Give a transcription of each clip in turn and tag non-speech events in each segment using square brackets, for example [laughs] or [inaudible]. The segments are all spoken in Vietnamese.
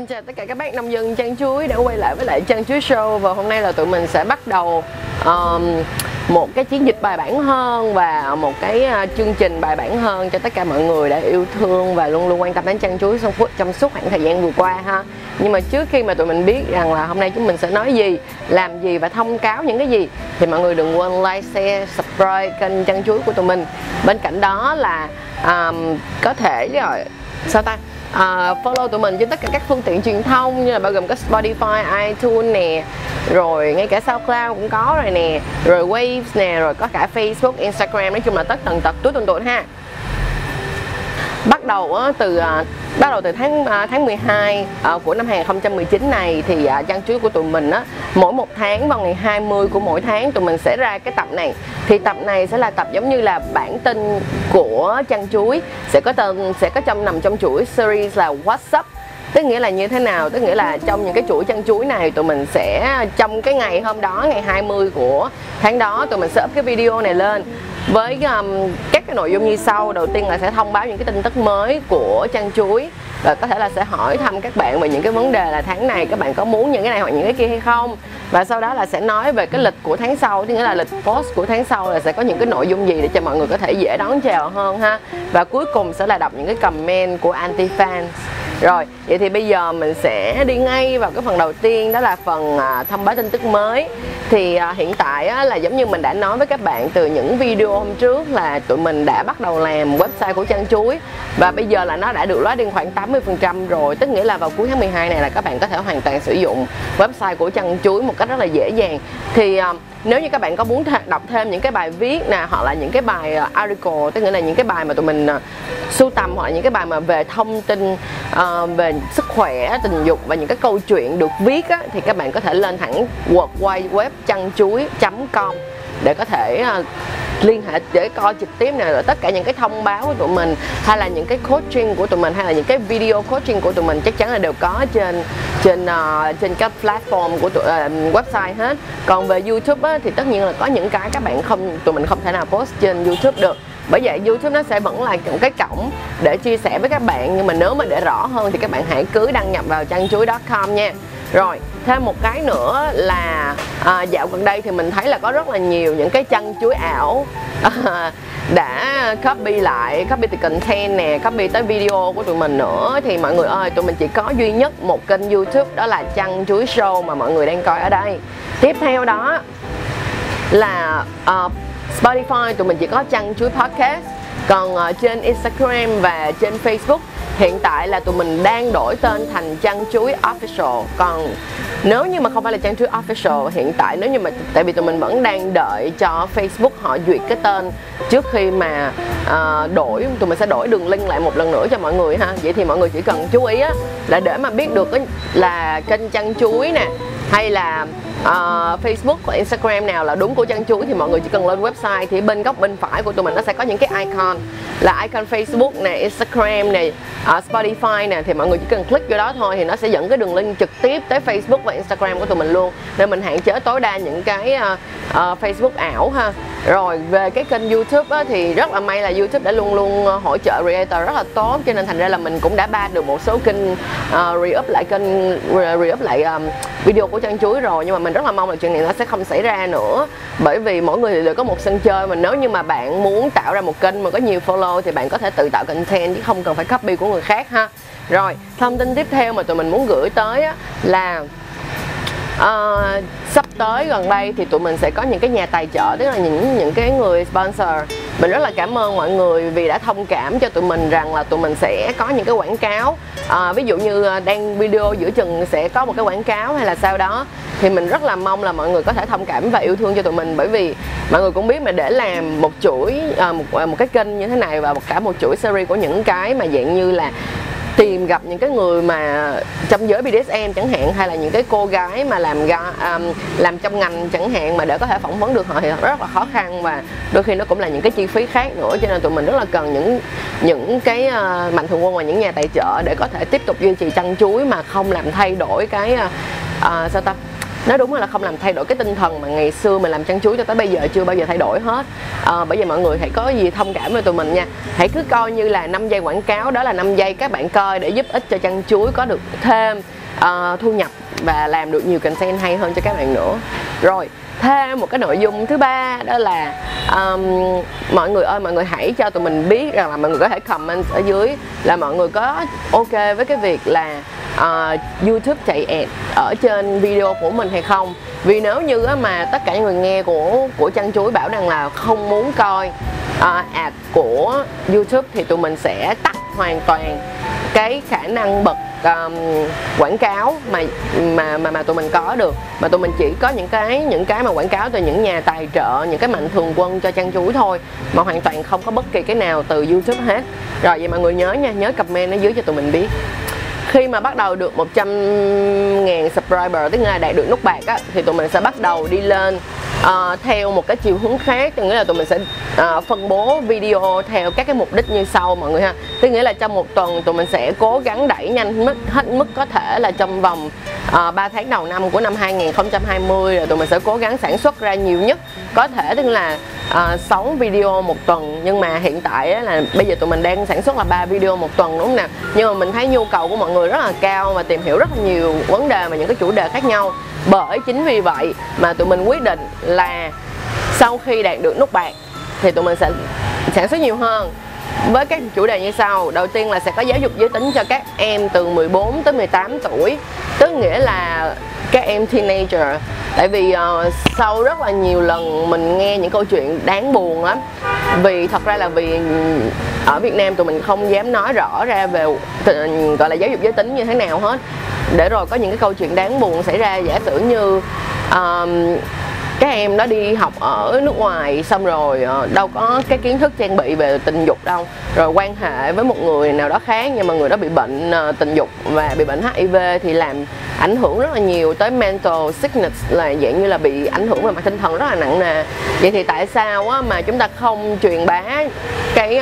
Xin chào tất cả các bác nông dân Trang Chuối đã quay lại với lại Trang Chuối Show và hôm nay là tụi mình sẽ bắt đầu um, một cái chiến dịch bài bản hơn và một cái uh, chương trình bài bản hơn cho tất cả mọi người đã yêu thương và luôn luôn quan tâm đến Trang Chuối trong, trong suốt khoảng thời gian vừa qua ha. Nhưng mà trước khi mà tụi mình biết rằng là hôm nay chúng mình sẽ nói gì làm gì và thông cáo những cái gì thì mọi người đừng quên like, share, subscribe kênh Trang Chuối của tụi mình. Bên cạnh đó là um, có thể rồi sao ta? Uh, follow tụi mình trên tất cả các phương tiện truyền thông như là bao gồm có Spotify, iTunes nè rồi ngay cả SoundCloud cũng có rồi nè rồi Waves nè rồi có cả Facebook, Instagram nói chung là tất tần tật túi tuần tuần ha. Bắt đầu á, từ à, bắt đầu từ tháng à, tháng 12 ờ, của năm 2019 này thì à, trang chuối của tụi mình á, mỗi một tháng vào ngày 20 của mỗi tháng tụi mình sẽ ra cái tập này. Thì tập này sẽ là tập giống như là bản tin của trang chuối, sẽ có tên, sẽ có trong, nằm trong chuỗi series là WhatsApp. tức nghĩa là như thế nào? Tức nghĩa là trong những cái chuỗi chăn chuối này tụi mình sẽ, trong cái ngày hôm đó, ngày 20 của tháng đó, tụi mình sẽ up cái video này lên với um, các cái nội dung như sau. Đầu tiên là sẽ thông báo những cái tin tức mới của trang chuối. Và có thể là sẽ hỏi thăm các bạn về những cái vấn đề là tháng này các bạn có muốn những cái này hoặc những cái kia hay không. Và sau đó là sẽ nói về cái lịch của tháng sau tức nghĩa là lịch post của tháng sau là sẽ có những cái nội dung gì để cho mọi người có thể dễ đón chào hơn ha. Và cuối cùng sẽ là đọc những cái comment của anti fans rồi, vậy thì bây giờ mình sẽ đi ngay vào cái phần đầu tiên đó là phần à, thông báo tin tức mới. Thì à, hiện tại á, là giống như mình đã nói với các bạn từ những video hôm trước là tụi mình đã bắt đầu làm website của Trang Chuối. Và bây giờ là nó đã được lót đi khoảng 80% rồi Tức nghĩa là vào cuối tháng 12 này là các bạn có thể hoàn toàn sử dụng website của Trang Chuối một cách rất là dễ dàng. Thì à, nếu như các bạn có muốn đọc thêm những cái bài viết nè hoặc là những cái bài uh, article tức nghĩa là những cái bài mà tụi mình uh, sưu tầm hoặc là những cái bài mà về thông tin uh, về sức khỏe tình dục và những cái câu chuyện được viết á, thì các bạn có thể lên thẳng world wide web chăn chuối com để có thể uh, liên hệ để coi trực tiếp này rồi tất cả những cái thông báo của tụi mình hay là những cái coaching của tụi mình hay là những cái video coaching của tụi mình chắc chắn là đều có trên trên uh, trên các platform của tụi, uh, website hết. Còn về youtube á, thì tất nhiên là có những cái các bạn không tụi mình không thể nào post trên youtube được. Bởi vậy youtube nó sẽ vẫn là một cái cổng để chia sẻ với các bạn nhưng mà nếu mà để rõ hơn thì các bạn hãy cứ đăng nhập vào trang chuối com nha rồi thêm một cái nữa là à, dạo gần đây thì mình thấy là có rất là nhiều những cái chân chuối ảo. À, [laughs] đã copy lại copy từ content nè copy tới video của tụi mình nữa. Thì mọi người ơi tụi mình chỉ có duy nhất một kênh youtube đó là chăn chuối show mà mọi người đang coi ở đây. Tiếp theo đó là uh, spotify tụi mình chỉ có chăn chuối podcast. Còn uh, trên instagram và trên facebook hiện tại là tụi mình đang đổi tên thành chăn chuối official. Còn nếu như mà không phải là chăn chuối official hiện tại nếu như mà tại vì tụi mình vẫn đang đợi cho facebook họ duyệt cái tên trước khi mà uh, đổi tụi mình sẽ đổi đường link lại một lần nữa cho mọi người ha. Vậy thì mọi người chỉ cần chú ý á là để mà biết được là kênh chăn chuối nè hay là uh, Facebook hoặc Instagram nào là đúng của Trang chuối thì mọi người chỉ cần lên website thì bên góc bên phải của tụi mình nó sẽ có những cái icon. Là icon Facebook nè, Instagram nè, uh, Spotify nè thì mọi người chỉ cần click vô đó thôi thì nó sẽ dẫn cái đường link trực tiếp tới Facebook và Instagram của tụi mình luôn. Nên mình hạn chế tối đa những cái uh, uh, Facebook ảo ha rồi về cái kênh YouTube á, thì rất là may là YouTube đã luôn luôn ờ, hỗ trợ creator rất là tốt cho nên thành ra là mình cũng đã ba được một số kênh uh, re-up lại kênh re-up lại um, video của chân chuối rồi. Nhưng mà mình rất là mong là chuyện này nó sẽ không xảy ra nữa. Bởi vì mỗi người đều có một sân chơi mà nếu như mà bạn muốn tạo ra một kênh mà có nhiều follow thì bạn có thể tự tạo content chứ không cần phải copy của người khác ha. Rồi thông tin tiếp theo mà tụi mình muốn gửi tới á, là uh, sắp tới gần đây thì tụi mình sẽ có những cái nhà tài trợ tức là những những cái người sponsor. Mình rất là cảm ơn mọi người vì đã thông cảm cho tụi mình rằng là tụi mình sẽ có những cái quảng cáo. À, ví dụ như ờ, đang video giữa chừng sẽ có một cái quảng cáo hay là sau đó thì mình rất là mong là mọi người có thể thông cảm và yêu thương cho tụi mình. Bởi vì mọi người cũng biết mà để làm một chuỗi à, một một cái kênh như thế này và một cả một chuỗi series của những cái mà dạng như là tìm gặp những cái người mà trong giới BDSM chẳng hạn hay là những cái cô gái mà làm ga, um, làm trong ngành chẳng hạn mà để có thể phỏng vấn được họ thì rất là khó khăn và đôi khi nó cũng là những cái chi phí khác nữa. Cho nên tụi mình rất là cần những những cái uh, mạnh thường quân và những nhà tài trợ để có thể tiếp tục duy trì chăn chuối mà không làm thay đổi cái uh, uh, sao ta nó đúng là không làm thay đổi cái tinh thần mà ngày xưa mình làm chăn chuối cho tới bây giờ chưa bao giờ thay đổi hết. À, bởi vì mọi người hãy có gì thông cảm với tụi mình nha. Hãy cứ coi như là 5 giây quảng cáo đó là 5 giây các bạn coi để giúp ích cho chăn chuối có được thêm uh, thu nhập và làm được nhiều content hay hơn cho các bạn nữa. Rồi thêm một cái nội dung thứ ba đó là um, mọi người ơi mọi người hãy cho tụi mình biết rằng là mọi người có thể comment ở dưới là mọi người có ok với cái việc là uh, YouTube chạy ad ở trên video của mình hay không? Vì nếu như mà tất cả những người nghe của của chăn chuối bảo rằng là không muốn coi uh, ad của YouTube thì tụi mình sẽ tắt hoàn toàn cái khả năng bật um, quảng cáo mà mà mà mà tụi mình có được. Mà tụi mình chỉ có những cái những cái mà quảng cáo từ những nhà tài trợ những cái mạnh thường quân cho chăn chuối thôi mà hoàn toàn không có bất kỳ cái nào từ youtube hết. Rồi vậy mọi người nhớ nha nhớ comment ở dưới cho tụi mình biết khi mà bắt đầu được 100 ngàn subscriber, tức là đạt được nút bạc á, thì tụi mình sẽ bắt đầu đi lên. Ờ, theo một cái chiều hướng khác tôi nghĩa là tụi mình sẽ uh, phân bố video theo các cái mục đích như sau mọi người ha. Tức nghĩa là trong một tuần tụi mình sẽ cố gắng đẩy nhanh mức hết mức có thể là trong vòng ờ, uh, 3 tháng đầu năm của năm 2020 rồi tụi mình sẽ cố gắng sản xuất ra nhiều nhất. Có thể tức là uh, 6 video một tuần nhưng mà hiện tại á, là bây giờ tụi mình đang sản xuất là 3 video một tuần đúng không nào? Nhưng mà mình thấy nhu cầu của mọi người rất là cao và tìm hiểu rất là nhiều vấn đề và những cái chủ đề khác nhau bởi chính vì vậy mà tụi mình quyết định là sau khi đạt được nút bạc thì tụi mình sẽ sản xuất nhiều hơn. Với các chủ đề như sau, đầu tiên là sẽ có giáo dục giới tính cho các em từ 14 tới 18 tuổi, tức nghĩa là các em teenager tại vì uh, sau rất là nhiều lần mình nghe những câu chuyện đáng buồn lắm. Vì thật ra là vì ở Việt Nam tụi mình không dám nói rõ ra về gọi là giáo dục giới tính như thế nào hết. Để rồi có những cái câu chuyện đáng buồn xảy ra giả sử như um, các em nó đi học ở nước ngoài xong rồi ờ, đâu có cái kiến thức trang bị về tình dục đâu. Rồi quan hệ với một người nào đó khác nhưng mà người đó bị bệnh ờ, tình dục và bị bệnh HIV thì làm ảnh hưởng rất là nhiều tới mental sickness là dạng như là bị ảnh hưởng về mặt tinh thần rất là nặng nề. Vậy thì tại sao á, mà chúng ta không truyền bá cái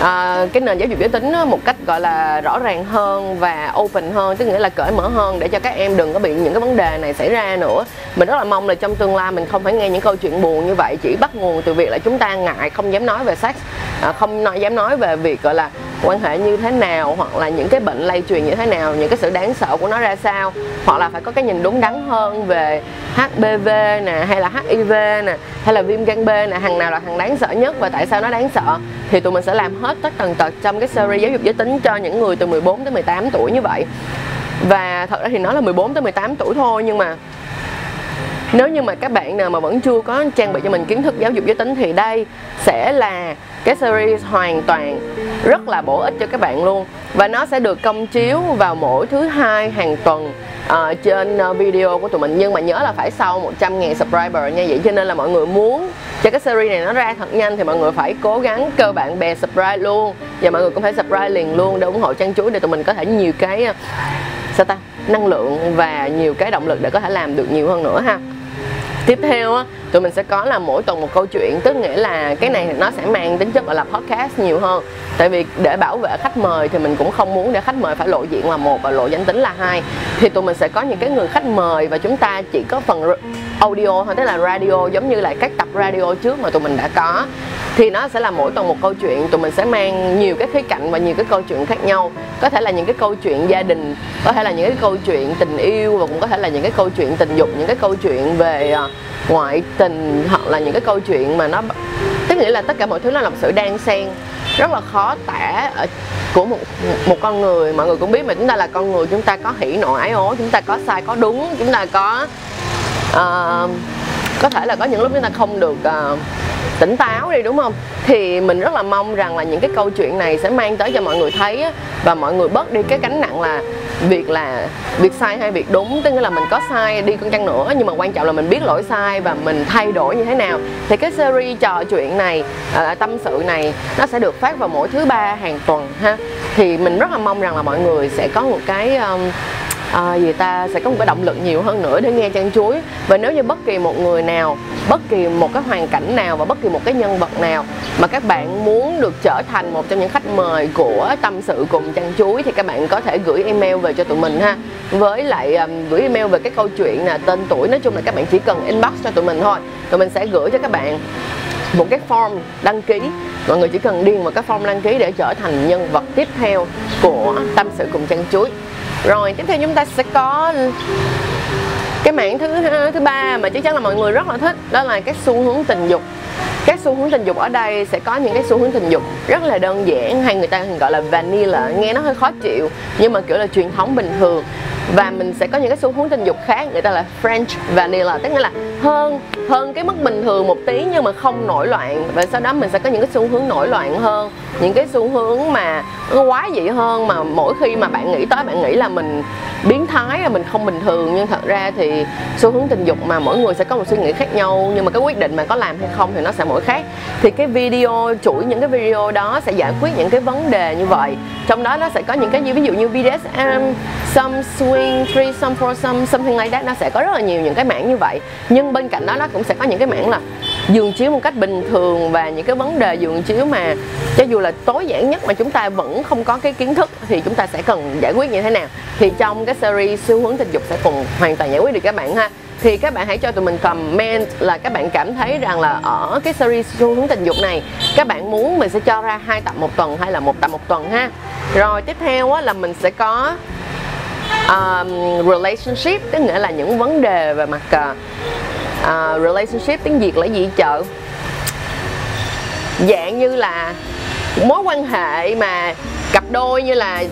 à, cái nền giáo dục giới tính một cách gọi là rõ ràng hơn và open hơn tức nghĩa là cởi mở hơn để cho các em đừng có bị những cái vấn đề này xảy ra nữa. Mình rất là mong là trong tương lai mình không phải nghe những câu chuyện buồn như vậy chỉ bắt nguồn từ việc là chúng ta ngại không dám nói về sex à, không nói dám nói về việc gọi là quan hệ như thế nào, hoặc là những cái bệnh lây truyền như thế nào, những cái sự đáng sợ của nó ra sao, hoặc là phải có cái nhìn đúng đắn hơn về HPV nè, hay là HIV nè, hay là viêm gan B nè, hàng nào là hàng đáng sợ nhất và tại sao nó đáng sợ, thì tụi mình sẽ làm hết tất tần tật trong cái series giáo dục giới tính cho những người từ 14 tới 18 tuổi như vậy. Và thật ra thì nó là 14 tới 18 tuổi thôi, nhưng mà nếu như mà các bạn nào mà vẫn chưa có trang bị cho mình kiến thức giáo dục giới tính thì đây sẽ là cái series hoàn toàn rất là bổ ích cho các bạn luôn. Và nó sẽ được công chiếu vào mỗi thứ hai hàng tuần uh, trên ờ, video của tụi mình. Nhưng mà nhớ là phải sau 100 ngàn subscriber nha. Vậy cho nên là mọi người muốn cho cái series này nó ra thật nhanh thì mọi người phải cố gắng cơ bạn bè subscribe luôn. Và mọi người cũng phải subscribe liền luôn để ủng hộ trang chuối để tụi mình có thể nhiều cái ờ, sao ta? Năng lượng và nhiều cái động lực để có thể làm được nhiều hơn nữa ha. Tiếp theo á, tụi mình sẽ có là mỗi tuần một câu chuyện, tức nghĩa là cái này nó sẽ mang tính chất gọi là podcast nhiều hơn. Tại vì để bảo vệ khách mời thì mình cũng không muốn để khách mời phải lộ diện là một và lộ danh tính là hai. Thì tụi mình sẽ có những cái người khách mời và chúng ta chỉ có phần audio thôi, tức là radio, giống như là các tập radio trước mà tụi mình đã có thì nó sẽ là mỗi tuần một câu chuyện. Tụi mình sẽ mang nhiều cái khía cạnh và nhiều cái câu chuyện khác nhau. Có thể là những cái câu chuyện gia đình có thể là những cái câu chuyện tình yêu và cũng có thể là những cái câu chuyện tình dục những cái câu chuyện về à, ngoại tình hoặc là những cái câu chuyện mà nó tức nghĩa là tất cả mọi thứ nó là một sự đan xen. Rất là khó tả ở của một một con người. Mọi người cũng biết mà chúng ta là con người chúng ta có hỉ nộ ái ố chúng ta có sai có đúng chúng ta có uh, có thể là có những lúc chúng ta không được uh, tỉnh táo đi đúng không? Thì mình rất là mong rằng là những cái câu chuyện này sẽ mang tới cho mọi người thấy và mọi người bớt đi cái gánh nặng là việc là việc sai hay việc đúng. Tức là mình có sai đi con chăng nữa nhưng mà quan trọng là mình biết lỗi sai và mình thay đổi như thế nào. Thì cái series trò chuyện này à, tâm sự này nó sẽ được phát vào mỗi thứ ba hàng tuần ha. Thì mình rất là mong rằng là mọi người sẽ có một cái um, à, gì ta sẽ có một cái động lực nhiều hơn nữa để nghe trang chuối. Và nếu như bất kỳ một người nào bất kỳ một cái hoàn cảnh nào và bất kỳ một cái nhân vật nào mà các bạn muốn được trở thành một trong những khách mời của tâm sự cùng chăn chuối thì các bạn có thể gửi email về cho tụi mình ha. Với lại um, gửi email về cái câu chuyện là tên tuổi nói chung là các bạn chỉ cần inbox cho tụi mình thôi. Tụi mình sẽ gửi cho các bạn một cái form đăng ký. Mọi người chỉ cần điền vào cái form đăng ký để trở thành nhân vật tiếp theo của tâm sự cùng chăn chuối. Rồi tiếp theo chúng ta sẽ có cái mảng thứ thứ ba mà chắc chắn là mọi người rất là thích, đó là các xu hướng tình dục. Các xu hướng tình dục ở đây sẽ có những cái xu hướng tình dục rất là đơn giản, hay người ta thường gọi là vanilla. Nghe nó hơi khó chịu, nhưng mà kiểu là truyền thống bình thường và mình sẽ có những cái xu hướng tình dục khác, người ta là French vanilla, tức nghĩa là hơn hơn cái mức bình thường một tí nhưng mà không nổi loạn. Và sau đó mình sẽ có những cái xu hướng nổi loạn hơn, những cái xu hướng mà quá dị hơn mà mỗi khi mà bạn nghĩ tới, bạn nghĩ là mình biến thái, là mình không bình thường. Nhưng thật ra thì xu hướng tình dục mà mỗi người sẽ có một suy nghĩ khác nhau, nhưng mà cái quyết định mà có làm hay không thì nó sẽ mỗi khác. Thì cái video, chuỗi những cái video đó sẽ giải quyết những cái vấn đề như vậy. Trong đó nó sẽ có những cái như, ví dụ như BDSM um, some swing threesome foursome something like that nó sẽ có rất là nhiều những cái mảng như vậy. Nhưng bên cạnh đó nó cũng sẽ có những cái mảng là giường chiếu một cách bình thường và những cái vấn đề giường chiếu mà cho dù là tối giản nhất mà chúng ta vẫn không có cái kiến thức thì chúng ta sẽ cần giải quyết như thế nào. Thì trong cái series xu hướng tình dục sẽ cùng hoàn toàn giải quyết được các bạn ha. Thì các bạn hãy cho tụi mình comment là các bạn cảm thấy rằng là ở cái series xu hướng tình dục này các bạn muốn mình sẽ cho ra hai tập một tuần hay là một tập một tuần ha. Rồi tiếp theo á, là mình sẽ có um, relationship tức nghĩa là những vấn đề về mặt uh, uh, relationship tiếng việt là gì chợ? Dạng như là mối quan hệ mà cặp đôi như là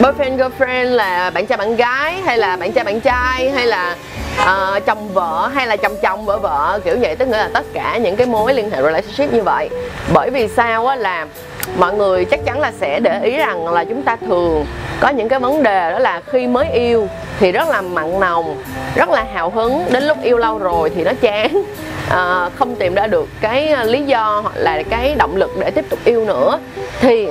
boyfriend girlfriend là bạn trai bạn gái hay là bạn trai bạn trai hay là uh, chồng vợ hay là chồng chồng vợ vợ kiểu vậy. Tức nghĩa là tất cả những cái mối liên hệ relationship như vậy. Bởi vì sao á là mọi người chắc chắn là sẽ để ý rằng là chúng ta thường có những cái vấn đề đó là khi mới yêu thì rất là mặn nồng rất là hào hứng. Đến lúc yêu lâu rồi thì nó chán. À, không tìm ra được cái ờ, lý do hoặc là cái động lực để tiếp tục yêu nữa. Thì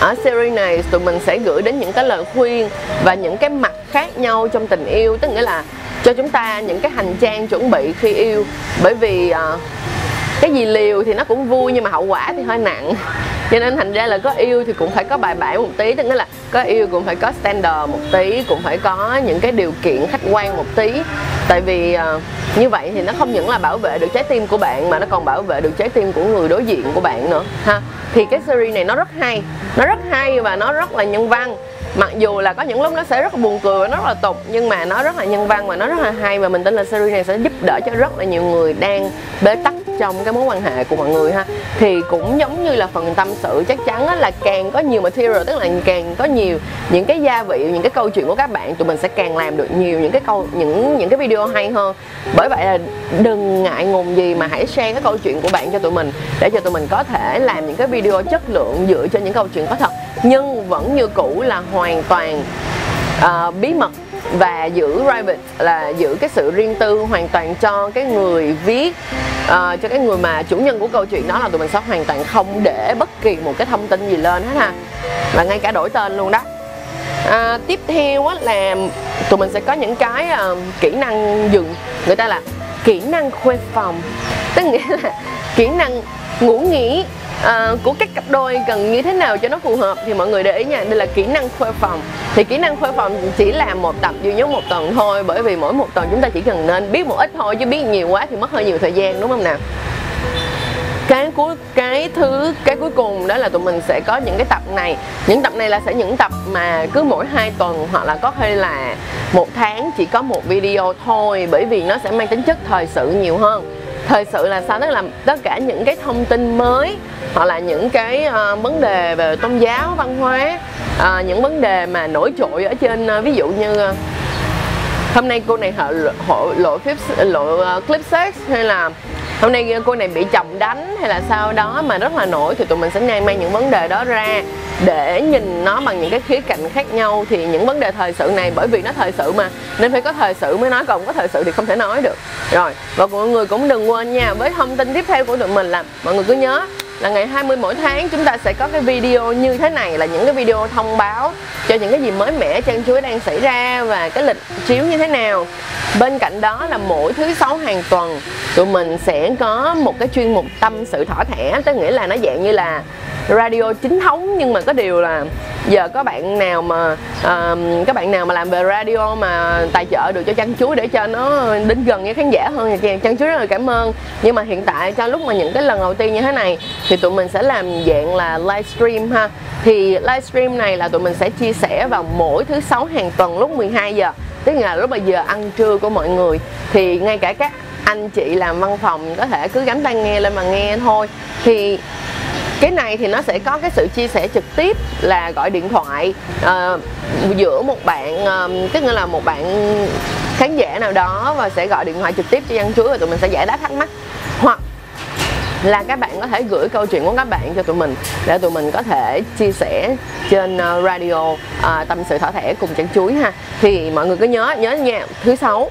ở series này tụi mình sẽ gửi đến những cái lời khuyên và những cái mặt khác nhau trong tình yêu. Tức nghĩa là cho chúng ta những cái hành trang chuẩn bị khi yêu. Bởi vì uh, cái gì liều thì nó cũng vui nhưng mà hậu quả thì hơi nặng. Cho nên thành ra là có yêu thì cũng phải có bài bản một tí tức là có yêu cũng phải có standard một tí cũng phải có những cái điều kiện khách quan một tí. Tại vì uh, như vậy thì nó không những là bảo vệ được trái tim của bạn mà nó còn bảo vệ được trái tim của người đối diện của bạn nữa ha. Thì cái series này nó rất hay nó rất hay và nó rất là nhân văn mặc dù là có những lúc nó sẽ rất là buồn cười và nó rất là tục, nhưng mà nó rất là nhân văn và nó rất là hay, và mình tin là series này sẽ giúp đỡ cho rất là nhiều người đang bế tắc trong cái mối quan hệ của mọi người ha. Thì cũng giống như là phần tâm sự, chắc chắn là càng có nhiều material, tức là càng có nhiều những cái gia vị, những cái câu chuyện của các bạn, tụi mình sẽ càng làm được nhiều những cái câu, những những cái video hay hơn. Bởi vậy là đừng ngại ngùng gì mà hãy share cái câu chuyện của bạn cho tụi mình, để cho tụi mình có thể làm những cái video chất lượng dựa trên những câu chuyện có thật nhưng vẫn như cũ là hoàn toàn uh, bí mật và giữ private là giữ cái sự riêng tư hoàn toàn cho cái người viết uh, cho cái người mà chủ nhân của câu chuyện đó là tụi mình sẽ hoàn toàn không để bất kỳ một cái thông tin gì lên hết ha. Và ngay cả đổi tên luôn đó. À, tiếp theo á, là tụi mình sẽ có những cái uh, kỹ năng dừng người ta là kỹ năng khuê phòng. Tức nghĩa là kỹ năng ngủ nghỉ à, của các cặp đôi cần như thế nào cho nó phù hợp thì mọi người để ý nha. Đây là kỹ năng khuê phòng. Thì kỹ năng khuê phòng chỉ là một tập duy nhất một tuần thôi bởi vì mỗi một tuần chúng ta chỉ cần nên biết một ít thôi chứ biết nhiều quá thì mất hơi nhiều thời gian đúng không nào? Cái cuối cái thứ cái cuối cùng đó là tụi mình sẽ có những cái tập này. Những tập này là sẽ những tập mà cứ mỗi hai tuần hoặc là có thể là một tháng chỉ có một video thôi bởi vì nó sẽ mang tính chất thời sự nhiều hơn thời sự là sao? Tức là tất cả những cái thông tin mới hoặc là những cái uh, vấn đề về tôn giáo văn hóa uh, những vấn đề mà nổi trội ở trên uh, ví dụ như uh, hôm nay cô này họ lộ, lộ clip lộ uh, clip sex hay là hôm nay cô này bị chồng đánh hay là sao đó mà rất là nổi, thì tụi mình sẽ nay mang những vấn đề đó ra để nhìn nó bằng những cái khía cạnh khác nhau. Thì những vấn đề thời sự này, bởi vì nó thời sự mà, nên phải có thời sự mới nói, còn có thời sự thì không thể nói được. Rồi, và mọi người cũng đừng quên nha, với thông tin tiếp theo của tụi mình là mọi người cứ nhớ là ngày 20 mỗi tháng chúng ta sẽ có cái video như thế này, là những cái video thông báo cho những cái gì mới mẻ trang chuối đang xảy ra và cái lịch chiếu như thế nào. Bên cạnh đó là mỗi thứ sáu hàng tuần tụi mình sẽ có một cái chuyên mục tâm sự thỏ thẻ tức nghĩa là nó dạng như là radio chính thống nhưng mà có điều là giờ có bạn nào mà uh, các bạn nào mà làm về radio mà tài trợ được cho chăn chuối để cho nó đến gần với khán giả hơn thì chăn chuối rất là cảm ơn. Nhưng mà hiện tại cho lúc mà những cái lần đầu tiên như thế này thì tụi mình sẽ làm dạng là livestream ha. Thì livestream này là tụi mình sẽ chia sẻ vào mỗi thứ sáu hàng tuần lúc 12 giờ. Tức là lúc bây giờ ăn trưa của mọi người thì ngay cả các anh chị làm văn phòng có thể cứ gắn tai nghe lên mà nghe thôi. Thì cái này thì nó sẽ có cái sự chia sẻ trực tiếp là gọi điện thoại uh, giữa một bạn uh, tức là một bạn khán giả nào đó và sẽ gọi điện thoại trực tiếp cho dân chuối và tụi mình sẽ giải đáp thắc mắc. Hoặc là các bạn có thể gửi câu chuyện của các bạn cho tụi mình để tụi mình có thể chia sẻ trên ờ, radio uh, tâm sự thỏa thẻ cùng chăn chuối ha. Thì mọi người cứ nhớ nhớ nha thứ sáu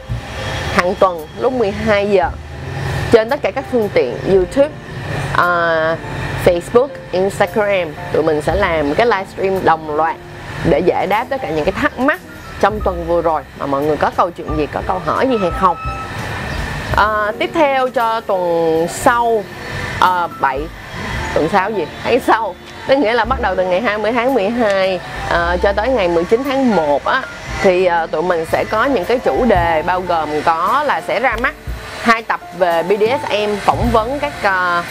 hàng tuần lúc 12 giờ trên tất cả các phương tiện YouTube uh, Facebook, Instagram. Tụi mình sẽ làm cái livestream đồng loạt để giải đáp tất cả những cái thắc mắc trong tuần vừa rồi. Mà mọi người có câu chuyện gì, có câu hỏi gì hay không? À, tiếp theo cho tuần sau à, 7 tuần sau gì? Tháng sau. Tức nghĩa là bắt đầu từ ngày 20 tháng 12 à, cho tới ngày 19 tháng 1 á thì à, tụi mình sẽ có những cái chủ đề bao gồm có là sẽ ra mắt hai tập về BDSM phỏng vấn các uh,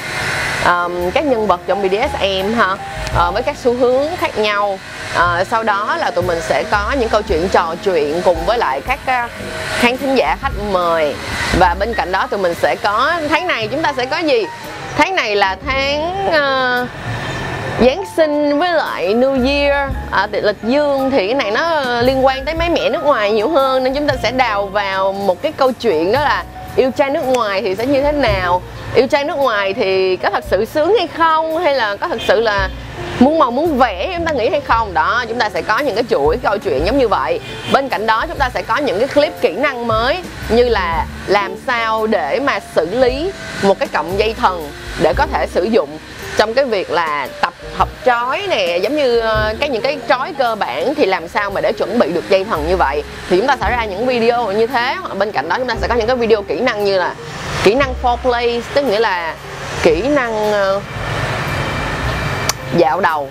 um, các nhân vật trong BDSM ha uh, ờ, với các xu hướng khác nhau. Uh, sau đó là tụi mình sẽ có những câu chuyện trò chuyện cùng với lại các uh, khán thính giả khách mời. Và bên cạnh đó tụi mình sẽ có tháng này chúng ta sẽ có gì? Tháng này là tháng uh, Giáng sinh với lại New Year. À, lịch dương thì cái này nó liên quan tới mấy mẹ nước ngoài nhiều hơn nên chúng ta sẽ đào vào một cái câu chuyện đó là yêu trai nước ngoài thì sẽ như thế nào? Yêu trai nước ngoài thì có thật sự sướng hay không? Hay là có thật sự là muốn màu, muốn vẽ chúng ta nghĩ hay không? Đó, chúng ta sẽ có những cái chuỗi câu chuyện giống như vậy. Bên cạnh đó, chúng ta sẽ có những cái clip kỹ năng mới như là làm sao để mà xử lý một cái cọng dây thần để có thể sử dụng trong cái việc là tập hợp trói nè, giống như ờ, cái những cái trói cơ bản thì làm sao mà để chuẩn bị được dây thần như vậy? Thì chúng ta sẽ ra những video như thế. Bên cạnh đó chúng ta sẽ có những cái video kỹ năng như là kỹ năng foreplay, tức nghĩa là kỹ năng ờ, dạo đầu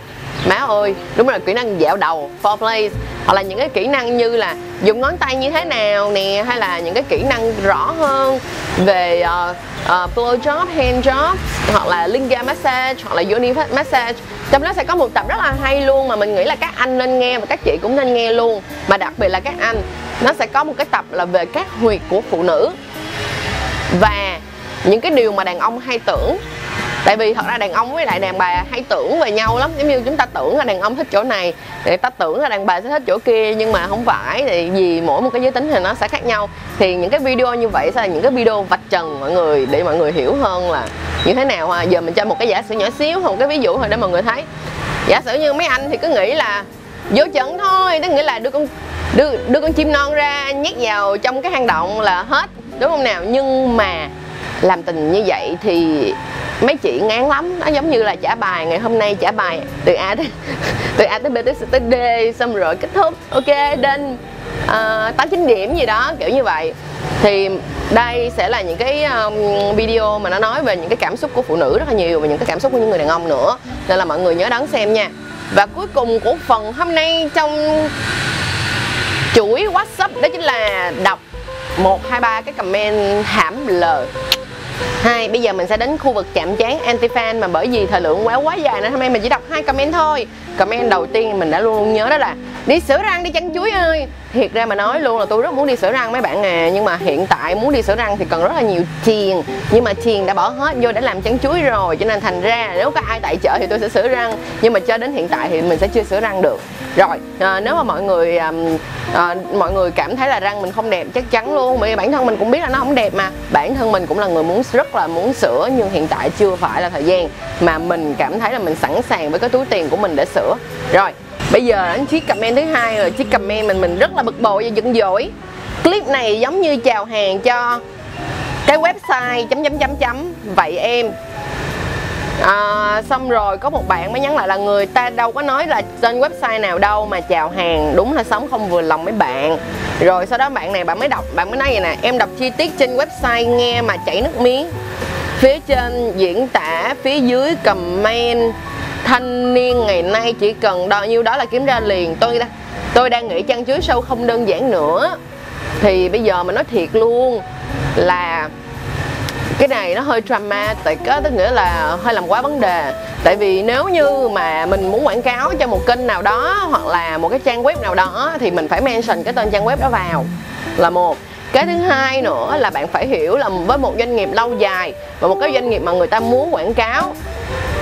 má ơi đúng rồi kỹ năng dạo đầu foreplay. Hoặc là những cái kỹ năng như là dùng ngón tay như thế nào nè hay là những cái kỹ năng rõ hơn về ờ, ờ, uh, uh, blow job, hand job hoặc là linga massage hoặc là yoni massage. Trong đó sẽ có một tập rất là hay luôn mà mình nghĩ là các anh nên nghe và các chị cũng nên nghe luôn. Mà đặc biệt là các anh nó sẽ có một cái tập là về các huyệt của phụ nữ. Và những cái điều mà đàn ông hay tưởng tại vì thật ra đàn ông với lại đàn bà hay tưởng về nhau lắm. Giống như chúng ta tưởng là đàn ông thích chỗ này, thì ta tưởng là đàn bà sẽ thích chỗ kia, nhưng mà không phải. Thì vì mỗi một cái giới tính thì nó sẽ khác nhau. Thì những cái video như vậy sẽ là những cái video vạch trần mọi người để mọi người hiểu hơn là như thế nào. Ha giờ mình cho một cái giả sử nhỏ xíu, một cái ví dụ thôi để mọi người thấy. Giả sử như mấy anh thì cứ nghĩ là vô trận thôi, tức nghĩa là đưa con, đưa đưa con chim non ra nhét vào trong cái hang động là hết, đúng không nào? Nhưng mà làm tình như vậy thì mấy chị ngán lắm. Nó giống như là trả bài ngày hôm nay trả bài từ a tới [laughs] từ a tới b tới c tới d xong rồi kết thúc. Ok đến ờ, tám uh, chín điểm gì đó kiểu như vậy. Thì đây sẽ là những cái um, video mà nó nói về những cái cảm xúc của phụ nữ rất là nhiều và những cái cảm xúc của những người đàn ông nữa. Nên là mọi người nhớ đón xem nha. Và cuối cùng của phần hôm nay trong chuỗi whatsapp đó chính là đọc một hai ba cái comment hãm lời hai, bây giờ mình sẽ đến khu vực chạm trán anti fan mà bởi vì thời lượng quá quá dài nên hôm nay mình chỉ đọc hai comment thôi. Comment đầu tiên mình đã luôn luôn nhớ đó là, đi sửa răng đi chăn chuối ơi thiệt ra mà nói luôn là tôi rất muốn đi sửa răng mấy bạn à. Nhưng mà hiện tại muốn đi sửa răng thì cần rất là nhiều tiền. Nhưng mà tiền đã bỏ hết vô để làm trắng chuối rồi. Cho nên thành ra nếu có ai tại chợ thì tôi sẽ sửa răng. Nhưng mà cho đến hiện tại thì mình sẽ chưa sửa răng được. Rồi à, nếu mà mọi người à, à, mọi người cảm thấy là răng mình không đẹp chắc chắn luôn. Bởi vì bản thân mình cũng biết là nó không đẹp mà. Bản thân mình cũng là người muốn rất là muốn sửa nhưng hiện tại chưa phải là thời gian mà mình cảm thấy là mình sẵn sàng với cái túi tiền của mình để sửa. Rồi bây giờ anh chiếc comment thứ hai rồi. Chiếc comment mình mình rất là bực bội và giận dỗi. Clip này giống như chào hàng cho cái website chấm chấm chấm chấm. Vậy em. À, xong rồi có một bạn mới nhắn lại là người ta đâu có nói là trên website nào đâu mà chào hàng đúng là sống không vừa lòng mấy bạn. Rồi sau đó bạn này bạn mới đọc bạn mới nói vậy nè. Em đọc chi tiết trên website nghe mà chảy nước miếng. Phía trên diễn tả phía dưới comment thanh niên ngày nay chỉ cần bao nhiêu đó là kiếm ra liền. Tôi tôi đang nghĩ trang chứa sâu không đơn giản nữa. Thì bây giờ mình nói thiệt luôn là cái này nó hơi dramatic á, tức nghĩa là hơi làm quá vấn đề. Tại vì nếu như mà mình muốn quảng cáo cho một kênh nào đó hoặc là một cái trang web nào đó thì mình phải mention cái tên trang web đó vào là một. Cái thứ hai nữa là bạn phải hiểu là với một doanh nghiệp lâu dài và một cái doanh nghiệp mà người ta muốn quảng cáo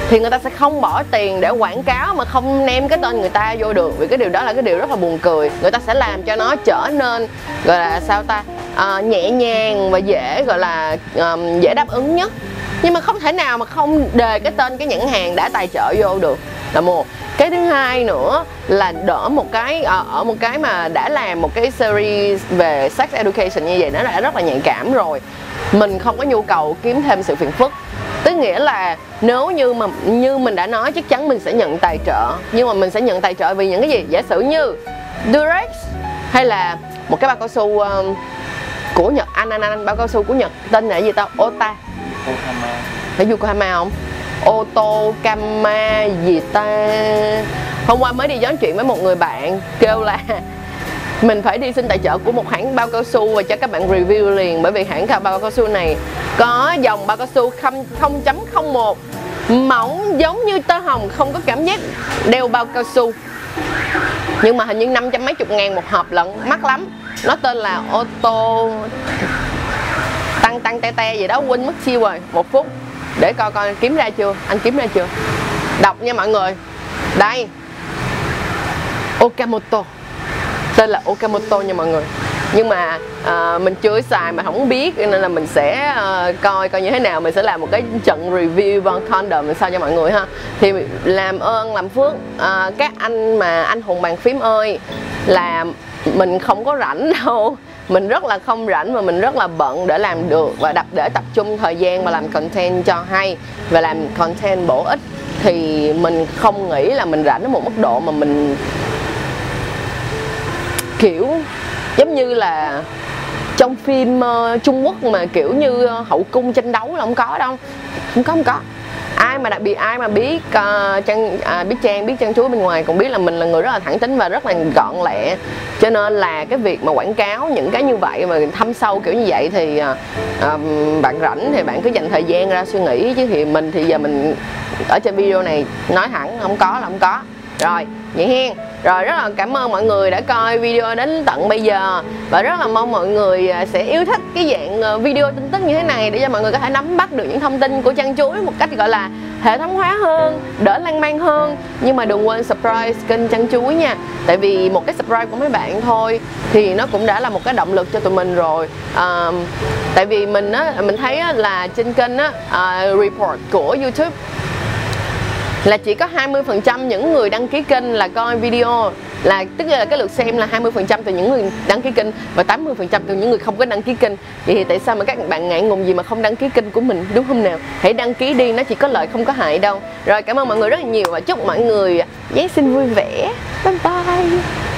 thì người ta sẽ không bỏ tiền để quảng cáo mà không nem cái tên người ta vô được vì cái điều đó là cái điều rất là buồn cười. Người ta sẽ làm cho nó trở nên gọi là sao ta à, nhẹ nhàng và dễ gọi là um, dễ đáp ứng nhất. Nhưng mà không thể nào mà không đề cái tên cái nhãn hàng đã tài trợ vô được. Là một. Cái thứ hai nữa là đỡ một cái ở, ở một cái mà đã làm một cái series về sex education như vậy nó đã rất là nhạy cảm rồi. Mình không có nhu cầu kiếm thêm sự phiền phức tức nghĩa là nếu như mà như mình đã nói chắc chắn mình sẽ nhận tài trợ. Nhưng mà mình sẽ nhận tài trợ vì những cái gì? Giả sử như Durex hay là một cái bao cao su uh, của Nhật. Anh anh anh bao cao su của Nhật. Tên là gì tao Ota. Phải Yokohama không? Otokama gì ta? Hôm qua mới đi nói chuyện với một người bạn kêu là mình phải đi xin tài trợ của một hãng bao cao su và cho các bạn review liền, bởi vì hãng bao cao su này có dòng bao cao su 0.01 mỏng giống như tơ hồng, không có cảm giác đeo bao cao su. Nhưng mà hình như năm trăm mấy chục ngàn một hộp lận, mắc lắm. Nó tên là ô tô tăng tăng, te te gì đó, quên mất siêu rồi. Một phút, để coi coi, kiếm ra chưa? Anh kiếm ra chưa? Đọc nha mọi người. Đây. Okamoto tên là Okamoto nha mọi người. Nhưng mà uh, mình chưa xài mà không biết nên là mình sẽ uh, coi coi như thế nào. Mình sẽ làm một cái trận review bằng condom sao cho mọi người ha. Thì làm ơn làm phước uh, các anh mà anh hùng bàn phím ơi là mình không có rảnh [laughs] đâu. Mình rất là không rảnh và mình rất là bận để làm được và đập để tập trung thời gian và làm content cho hay và làm content bổ ích. Thì mình không nghĩ là mình rảnh ở một mức độ mà mình kiểu giống như là trong phim uh, Trung Quốc mà kiểu như uh, hậu cung tranh đấu là không có đâu. Không có không có. Ai mà đặc biệt ai mà biết uh, trang uh, biết trang biết trang chuối bên ngoài cũng biết là mình là người rất là thẳng tính và rất là gọn lẹ. Cho nên là cái việc mà quảng cáo những cái như vậy mà thâm sâu kiểu như vậy thì uh, uh, bạn rảnh thì bạn cứ dành thời gian ra suy nghĩ. Chứ thì mình thì giờ mình ở trên video này nói thẳng không có là không có rồi vậy hen rồi rất là cảm ơn mọi người đã coi video đến tận bây giờ. Và rất là mong mọi người à, sẽ yêu thích cái dạng ờ, video tin tức như thế này để cho mọi người có thể nắm bắt được những thông tin của chăn chuối một cách gọi là hệ thống hóa hơn đỡ lan man hơn. Nhưng mà đừng quên subscribe kênh chăn chuối nha. Tại vì một cái subscribe của mấy bạn thôi thì nó cũng đã là một cái động lực cho tụi mình rồi. À, tại vì mình á mình thấy á, là trên kênh á uh, report của youtube là chỉ có 20% những người đăng ký kênh là coi video. Là tức là cái lượt xem là 20% từ những người đăng ký kênh và 80% từ những người không có đăng ký kênh. Vậy thì tại sao mà các bạn ngại ngùng gì mà không đăng ký kênh của mình, đúng không nào? Hãy đăng ký đi, nó chỉ có lợi không có hại đâu. Rồi, cảm ơn mọi người rất là nhiều. Và chúc mọi người Giáng sinh vui vẻ. Bye bye.